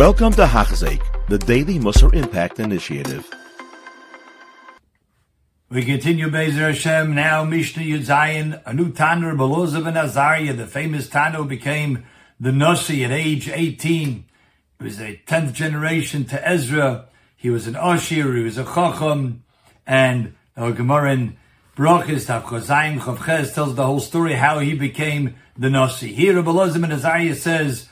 Welcome to Hachzik, the Daily Musar Impact Initiative. We continue Bezer Hashem, now Mishnah Yudzayin, a new Tanner, Belozav and Azariah, the famous Tano became the Nasi at age 18. He was a 10th generation to Ezra. He was an Ashir, he was a Chacham, and our Gemara in Brachis, Tavchozayim Chavches tells the whole story how he became the Nasi. Here, Belozav and Azariah says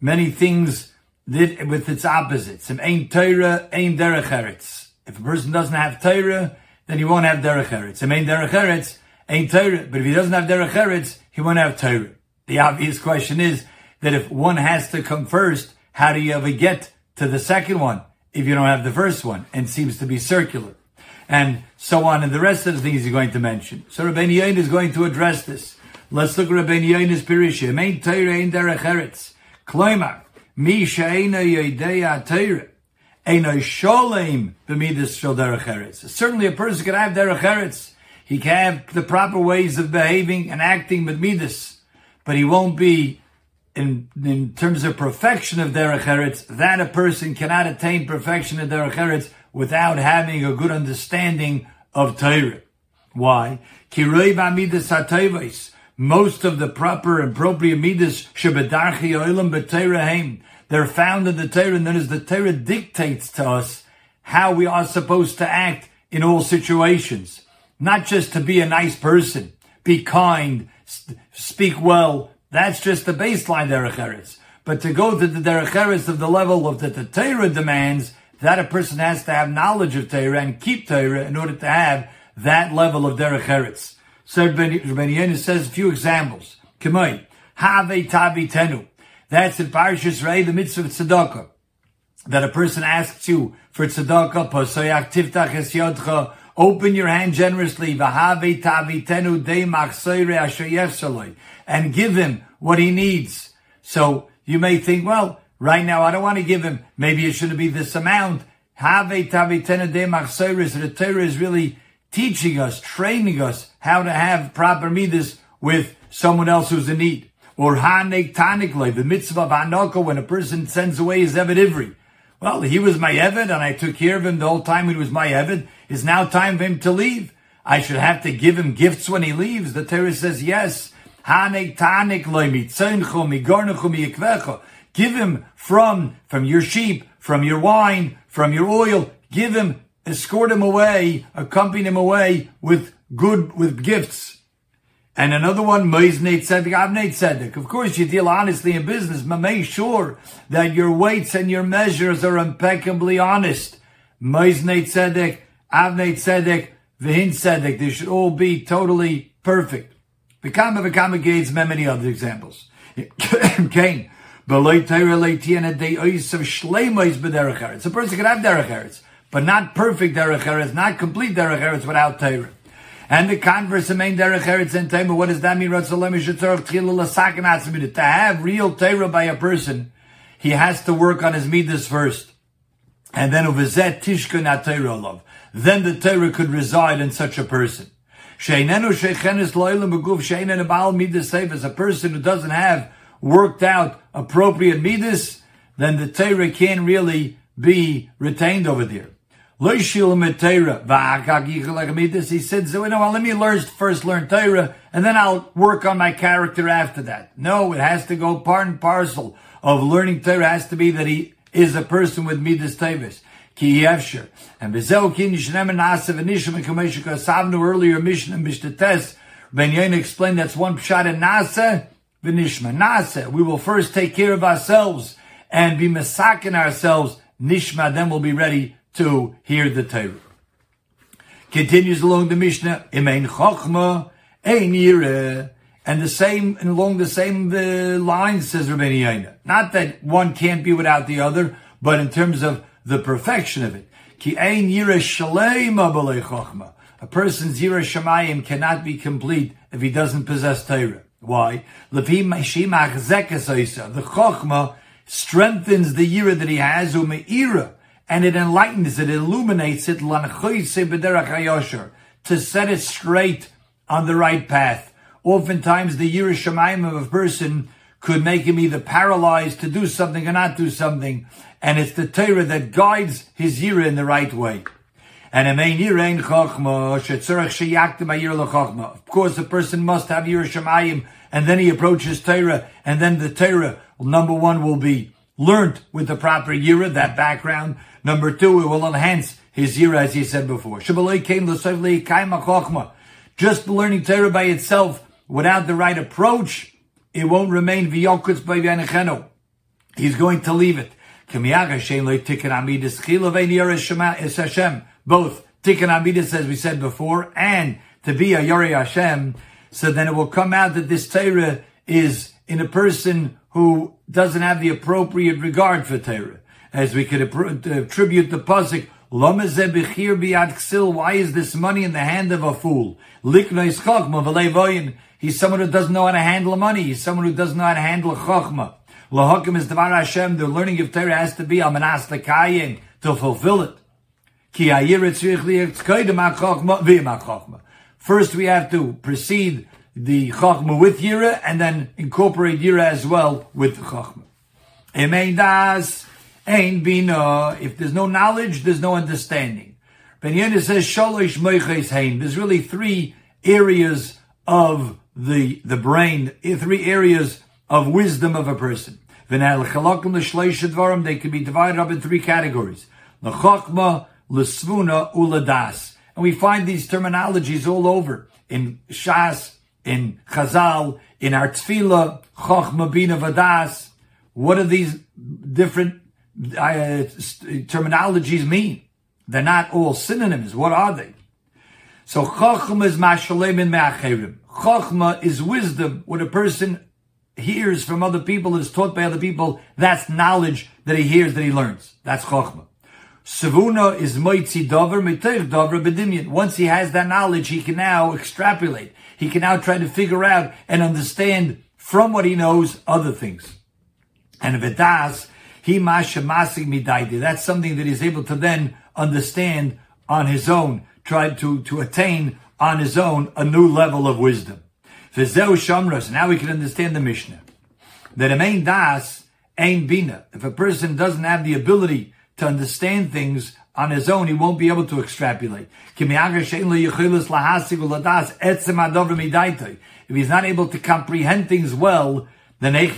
many things with its opposites. Ain Torah, ain Derech Eretz. If a person doesn't have Torah, then he won't have Derech Eretz. Ain Derech Eretz, ain Torah. But if he doesn't have Derech Eretz, he won't have Torah. The obvious question is that if one has to come first, how do you ever get to the second one if you don't have the first one? And seems to be circular. And so on, and the rest of the things he's going to mention. So Rabbeinu Yonah is going to address this. Let's look at Rabbeinu Yonah's Pirisha. Ain Torah, ain Derech Eretz. Kloimar. Mi she'ena yodeya Torah. Eino sholem b'midas shel derech eretz. Certainly a person can have derech eretz. He can have the proper ways of behaving and acting with midas, but he won't be in, in terms of perfection of derech eretz, that a person cannot attain perfection of derech eretz without having a good understanding of Torah. Why? Most of the proper and appropriate midas shebedarchi oilam b'teirahem. They're found in the Torah, and that is the Torah dictates to us how we are supposed to act in all situations. Not just to be a nice person, be kind, speak well. That's just the baseline derech eretz. But to go to the derech eretz of the level of that the Torah demands, that a person has to have knowledge of Torah and keep Torah in order to have that level of derech eretz. So Rabbeinu says a few examples. Kamei, have tavi tenu. That's in Parashas Rei, the mitzvah of tzedakah. That a person asks you for tzedakah, posoyak tiftach es yodcha, open your hand generously, v'have tavi tenu de machsoire and give him what he needs. So you may think, well, right now I don't want to give him, maybe it shouldn't be this amount. Have tavi tenu de machsoire, so the Torah is really teaching us, training us how to have proper midas with someone else who's in need. Or hanek tanikle, the mitzvah of hanoko, when a person sends away his Eved Ivri. Well, he was my Eved and I took care of him the whole time he was my Eved. It's now time for him to leave. I should have to give him gifts when he leaves. The Torah says yes. Hanek tanikle, Give him from, from your sheep, from your wine, from your oil. Give him escort him away, accompany him away with good, with gifts. And another one, Moiznei Tzedek, Avnei Tzedek. Of course, you deal honestly in business, but make sure that your weights and your measures are impeccably honest. Moiznei Tzedek, Avnei Tzedek, Vihin Tzedek. They should all be totally perfect. V'kama v'kama gates, many other examples. Cain. Beloy Torah leitiana de ois of shleimois b'derech A person can have derech but not perfect derech eretz, not complete derech eretz without Torah. And the converse, the main derech eretz and Torah, what does that mean? To have real Torah by a person, he has to work on his midas first. And then uvizet tishkun love. Then the Torah could reside in such a person. Sheinenu shechenis loilam beguf sheinen abal midas as a person who doesn't have worked out appropriate midas, then the Torah can't really be retained over there. He said, so you know, let me learn first learn Torah, and then I'll work on my character after that. No, it has to go part and parcel of learning Torah has to be that he is a person with midas tevis. Ki yevsher. And bezel kin yishnem and nasev and nishim and earlier mission and mishtates. Ben Yain explained that's one pshat in nasa v'nishma. Nasa, we will first take care of ourselves and be masakin ourselves. Nishma, then we'll be ready to hear the Torah. Continues along the Mishnah, Imein Chochma, Ein and the same, along the same uh, lines, says Rabbeinu Yonah. Not that one can't be without the other, but in terms of the perfection of it. Ki ein chochma. A person's yireh shamayim cannot be complete if he doesn't possess Torah. Why? The chochma strengthens the yireh that he has, umeira, and it enlightens it, illuminates it, to set it straight on the right path. Oftentimes, the Yerushalayim of a person could make him either paralyzed to do something or not do something. And it's the Torah that guides his Yira in the right way. And. Of course, the person must have Yira Shemayim, and then he approaches Torah, and then the Torah, number one, will be learned with the proper Yira, that background. Number two, it will enhance his Yira, as he said before. Just learning Torah by itself, without the right approach, it won't remain v'yokus by. He's going to leave it. Both tikkun amidus, as we said before, and to be a yori Hashem. So then it will come out that this Torah is in a person who doesn't have the appropriate regard for Torah. As we could attribute the pasuk, why is this money in the hand of a fool? He's someone who doesn't know how to handle money. He's someone who doesn't know how to handle chachma. Lahakim is Devar Hashem. The learning of Torah has to be al manas to fulfill it. First, we have to precede the chachma with yira, and then incorporate yira as well with the chachma. das ain't bina. If there's no knowledge, there's no understanding. Ben Yehuda says shalosh moiches hain. There's really three areas of the the brain, three areas of wisdom of a person. They can be divided up in three categories. The L'chokma, l'svuna, uladas. And we find these terminologies all over in Shas, in Chazal, in our Tefillah, Chochma, Bina, Vadas. What do these different uh, terminologies mean? They're not all synonyms. What are they? So Chochma is mashalem in me'acherim. Chochma is wisdom, what a person hears from other people, is taught by other people, that's knowledge that he hears, that he learns. That's Chochma. Savuna is moitzi dover miteich dover bedimyan. Once he has that knowledge, he can now extrapolate. He can now try to figure out and understand from what he knows other things. And vedas, he masha masig midaidi. That's something that he's able to then understand on his own, try to, to attain on his own a new level of wisdom. V'zeu shamras. Now we can understand the Mishnah. That a main das ain't bina. If a person doesn't have the ability to understand things on his own, he won't be able to extrapolate. If he's not able to comprehend things well, then how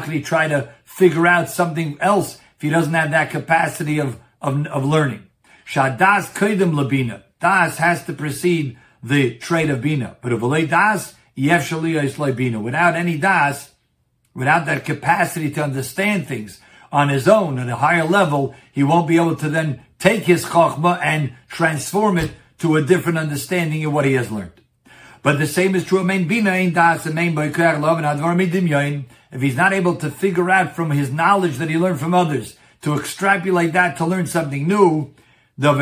can he try to figure out something else if he doesn't have that capacity of, of, of learning? Shadas labina. Das has to precede the trait of bina. But if das, yef bina. Without any das, without that capacity to understand things on his own at a higher level, he won't be able to then take his chachma and transform it to a different understanding of what he has learned. But the same is true of main main If he's not able to figure out from his knowledge that he learned from others to extrapolate that to learn something new, the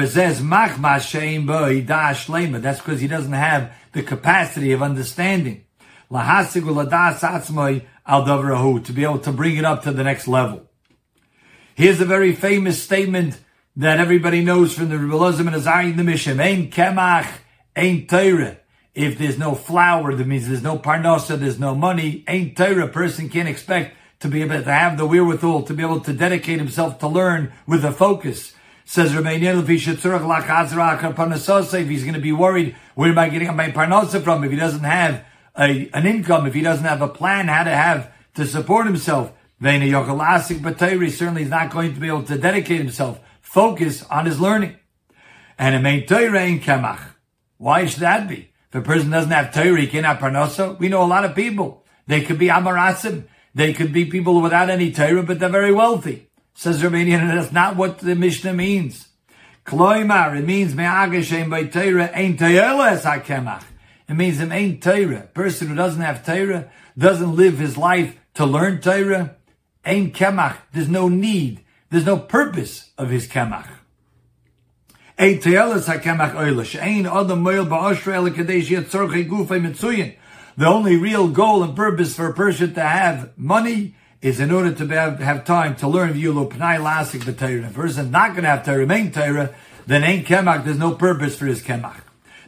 Lema. that's because he doesn't have the capacity of understanding. Al to be able to bring it up to the next level. Here's a very famous statement that everybody knows from the Rebelazim and Azari the Mishnah. Ein kemach, ein teire. If there's no flour, that means there's no parnasa, there's no money, ain't. A person can't expect to be able to have the wherewithal to be able to dedicate himself to learn with a focus. Says Romanian, if he's going to be worried, where am I getting my parnasa from? If he doesn't have a, an income, if he doesn't have a plan how to have to support himself, Vena Yochalasik Batayri certainly is not going to be able to dedicate himself, focus on his learning. And a main Torah in Kemach. Why should that be? If a person doesn't have Torah, he cannot parnasa. We know a lot of people. They could be Amarasim. They could be people without any Torah, but they're very wealthy. Says Romanian, and that's not what the Mishnah means. Kloimar, it means me'agashem by Torah ain't Torah hakemach. It means him ain't Torah. Person who doesn't have Torah, doesn't live his life to learn Torah, ain't kemach. There's no need. There's no purpose of his kemach. Torah kadesh yet tzorchei. The only real goal and purpose for a person to have money is in order to have, have time to learn Yulo Pnai Lasik B'Torah. If a person not going to have to remain Torah, then ain't Kemach, there's no purpose for his Kemach.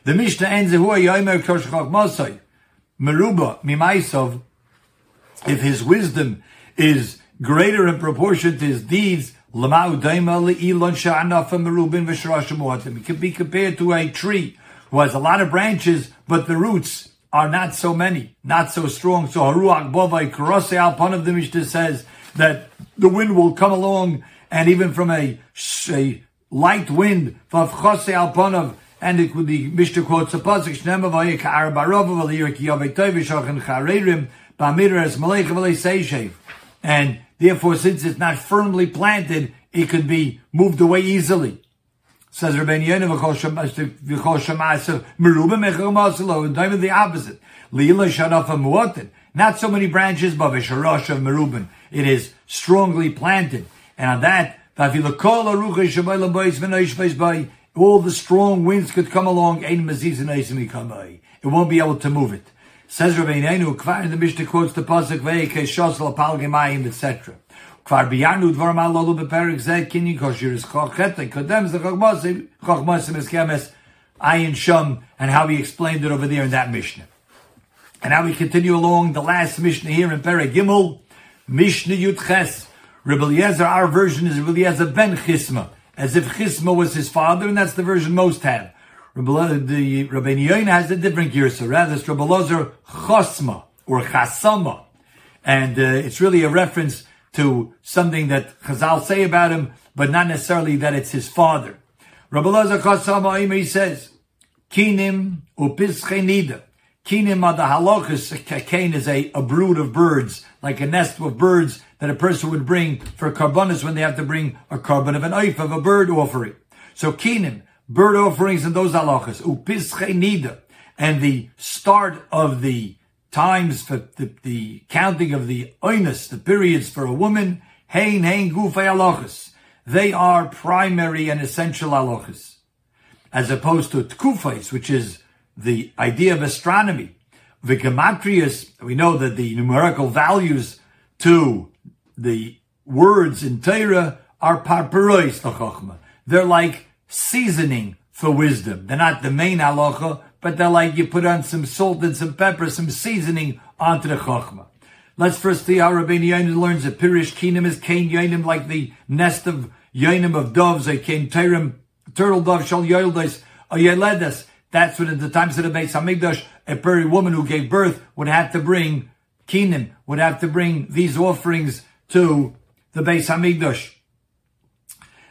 The Mishnah ends, Hua Yoimer Koshchok Mosoi, Meruba Mimaisov, if his wisdom is greater in proportion to his deeds, it can be compared to a tree who has a lot of branches, but the roots are not so many, not so strong. So Haruach Bovai Karose Alpon of the Mishnah says that the wind will come along and even from a, a light wind, Favchose Alponov, and it could be Mishnah quotes a pasuk V'Lei Seishev. And therefore, since it's not firmly planted, it could be moved away easily. Says Rabbeinu Yonah v'chol shemasav merubah mechel masalo and time the opposite. Lila shanafa muatin. Not so many branches, but v'sharash of merubin. It is strongly planted, and on that all the strong winds could come along. And Mazizanis. It won't be able to move it. Says Rabbeinu, Kvar in the Mishnah quotes the pasuk Veike Shosel Palgemayim, etc. Kvar biyanu dvar malolu beperik zeh kinyin kosher is chochet kodem zeh chokmosim chokmosim is kemes ayin shum and how he explained it over there in that Mishnah. And now we continue along the last Mishnah here in Perek Gimel, Mishnah Yud Ches. Rebbe our version is Rebbe Eliezer ben Chisma, as if Chisma was his father, and that's the version most have. The Rabbeinu Yonah has a different girsa. Rather, it's Rebbe Eliezer Chosma, or Chasama. And uh, it's really a reference to something that Chazal say about him, but not necessarily that it's his father. Rabbi Eliezer Chasama, he says, Kinim upischenida. Kinim are the halachas. Kain is a, a brood of birds, like a nest of birds that a person would bring for karbonis when they have to bring a carbon of an oif of a bird offering. So kinim, bird offerings and those halachas, nida, and the start of the times for the, the counting of the oinus, the periods for a woman, hein hein gufei halachas. They are primary and essential halachas, as opposed to tkufais, which is the idea of astronomy. The we know that the numerical values to the words in Torah are parperois l'chokhmah. They're like seasoning for wisdom. They're not the main halacha, but they're like you put on some salt and some pepper, some seasoning onto the chokhmah. Let's first see how Rabbeinu Yonah learns that Pirish Kinim is Kain Yonim, like the nest of Yonim of doves, a Kain Terim, turtle dove, shall Yoildes, a Yeledes. That's what in the times of the Beis Hamikdash, a peri woman who gave birth would have to bring Kinim, would have to bring these offerings to the Beis Hamikdash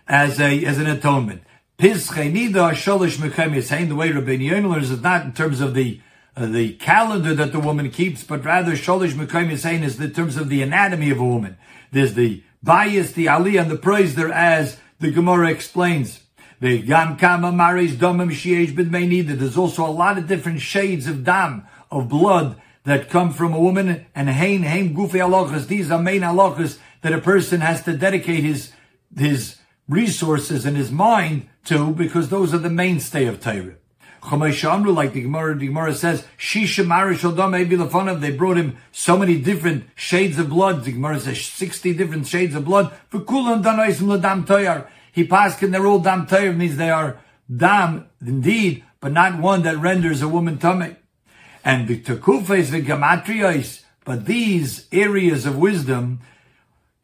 as a as an atonement. Pischei nida sholish mechem saying the way Rabbeinu Yonah is not in terms of the uh, the calendar that the woman keeps, but rather sholish mechem saying is in terms of the anatomy of a woman. There's the bias, the ali, and the praise there, as the Gemara explains. The Gam Kama Maris Domim Shiesh Bidmeinida. There's also a lot of different shades of dam, of blood, that come from a woman, and hein, hein, gufi halachas. These are main halachas that a person has to dedicate his, his resources in his mind to, because those are the mainstay of Torah. Shamru, like the Gemara, the Gemara says, Shisha Marish maybe Lefonav, they brought him so many different shades of blood. The Gemara says 60 different shades of blood. For Kulan Danaisim Ladam Toyar. He passed and they're all Dam Toyar, means they are Dam, indeed, but not one that renders a woman tamei and the tekufes v'gamatrios, but these areas of wisdom,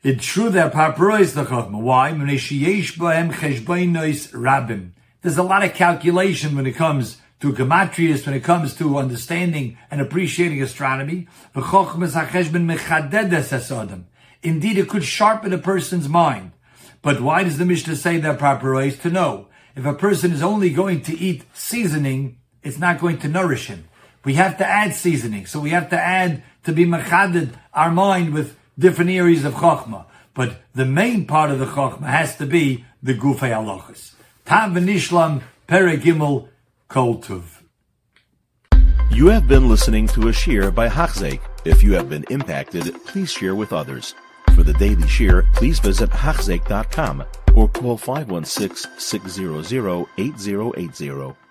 it's true that paprois the chachma. Why? rabim. There's a lot of calculation when it comes to gematrias, when it comes to understanding and appreciating astronomy. Indeed, it could sharpen a person's mind. But why does the Mishnah say that paprois? To know. If a person is only going to eat seasoning, it's not going to nourish him we have to add seasoning. So we have to add to be machaded our mind with different areas of chokhmah. But the main part of the chokhmah has to be the gufay halachas. Tam v'nishlam peregimel kol tuv. You have been listening to a shiur by Hachzeik. If you have been impacted, please share with others. For the daily shiur, please visit Hachzeik.com or call 516 600 8080.